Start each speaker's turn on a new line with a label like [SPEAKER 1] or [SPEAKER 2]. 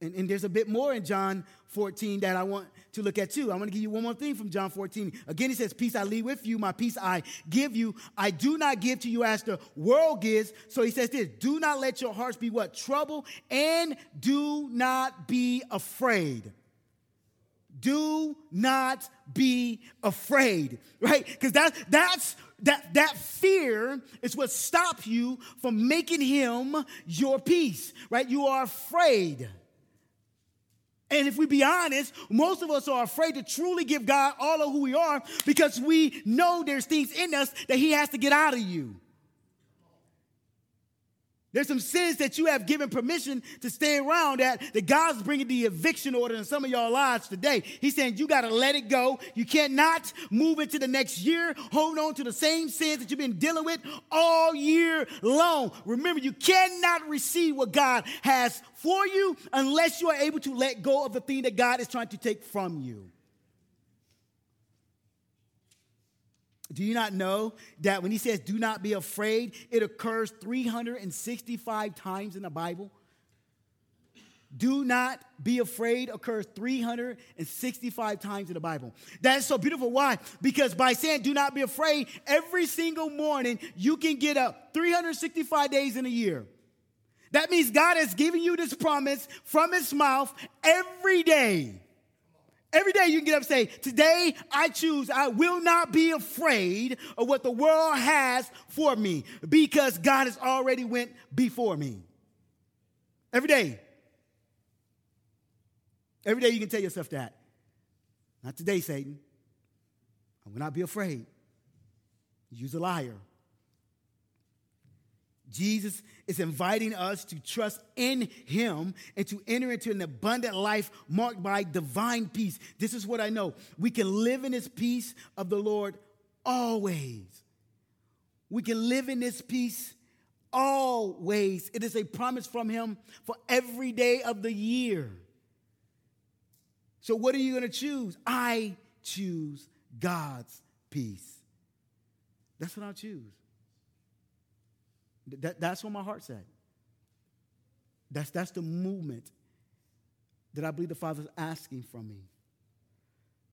[SPEAKER 1] And, and, there's a bit more in John 14 that I want to look at too. I want to give you one more thing from John 14. Again, he says, Peace I leave with you, my peace I give you. I do not give to you as the world gives. So he says this do not let your hearts be what? Trouble, and do not be afraid. Do not be afraid, right? Because that, that's that, that fear is what stops you from making him your peace, right? You are afraid. And if we be honest, most of us are afraid to truly give God all of who we are because we know there's things in us that He has to get out of you. There's some sins that you have given permission to stay around at that God's bringing the eviction order in some of your lives today. He's saying you got to let it go. You cannot move into the next year, hold on to the same sins that you've been dealing with all year long. Remember, you cannot receive what God has for you unless you are able to let go of the thing that God is trying to take from you. Do you not know that when he says, do not be afraid, it occurs 365 times in the Bible? Do not be afraid occurs 365 times in the Bible. That is so beautiful. Why? Because by saying do not be afraid, every single morning you can get up 365 days in a year. That means God has given you this promise from his mouth every day. Every day you can get up and say, Today I choose, I will not be afraid of what the world has for me because God has already went before me. Every day. Every day you can tell yourself that. Not today, Satan. I will not be afraid. You're a liar. Jesus is inviting us to trust in him and to enter into an abundant life marked by divine peace. This is what I know. We can live in this peace of the Lord always. We can live in this peace always. It is a promise from him for every day of the year. So, what are you going to choose? I choose God's peace. That's what I'll choose. That, that's what my heart's at. That's, that's the movement that I believe the Father's asking from me.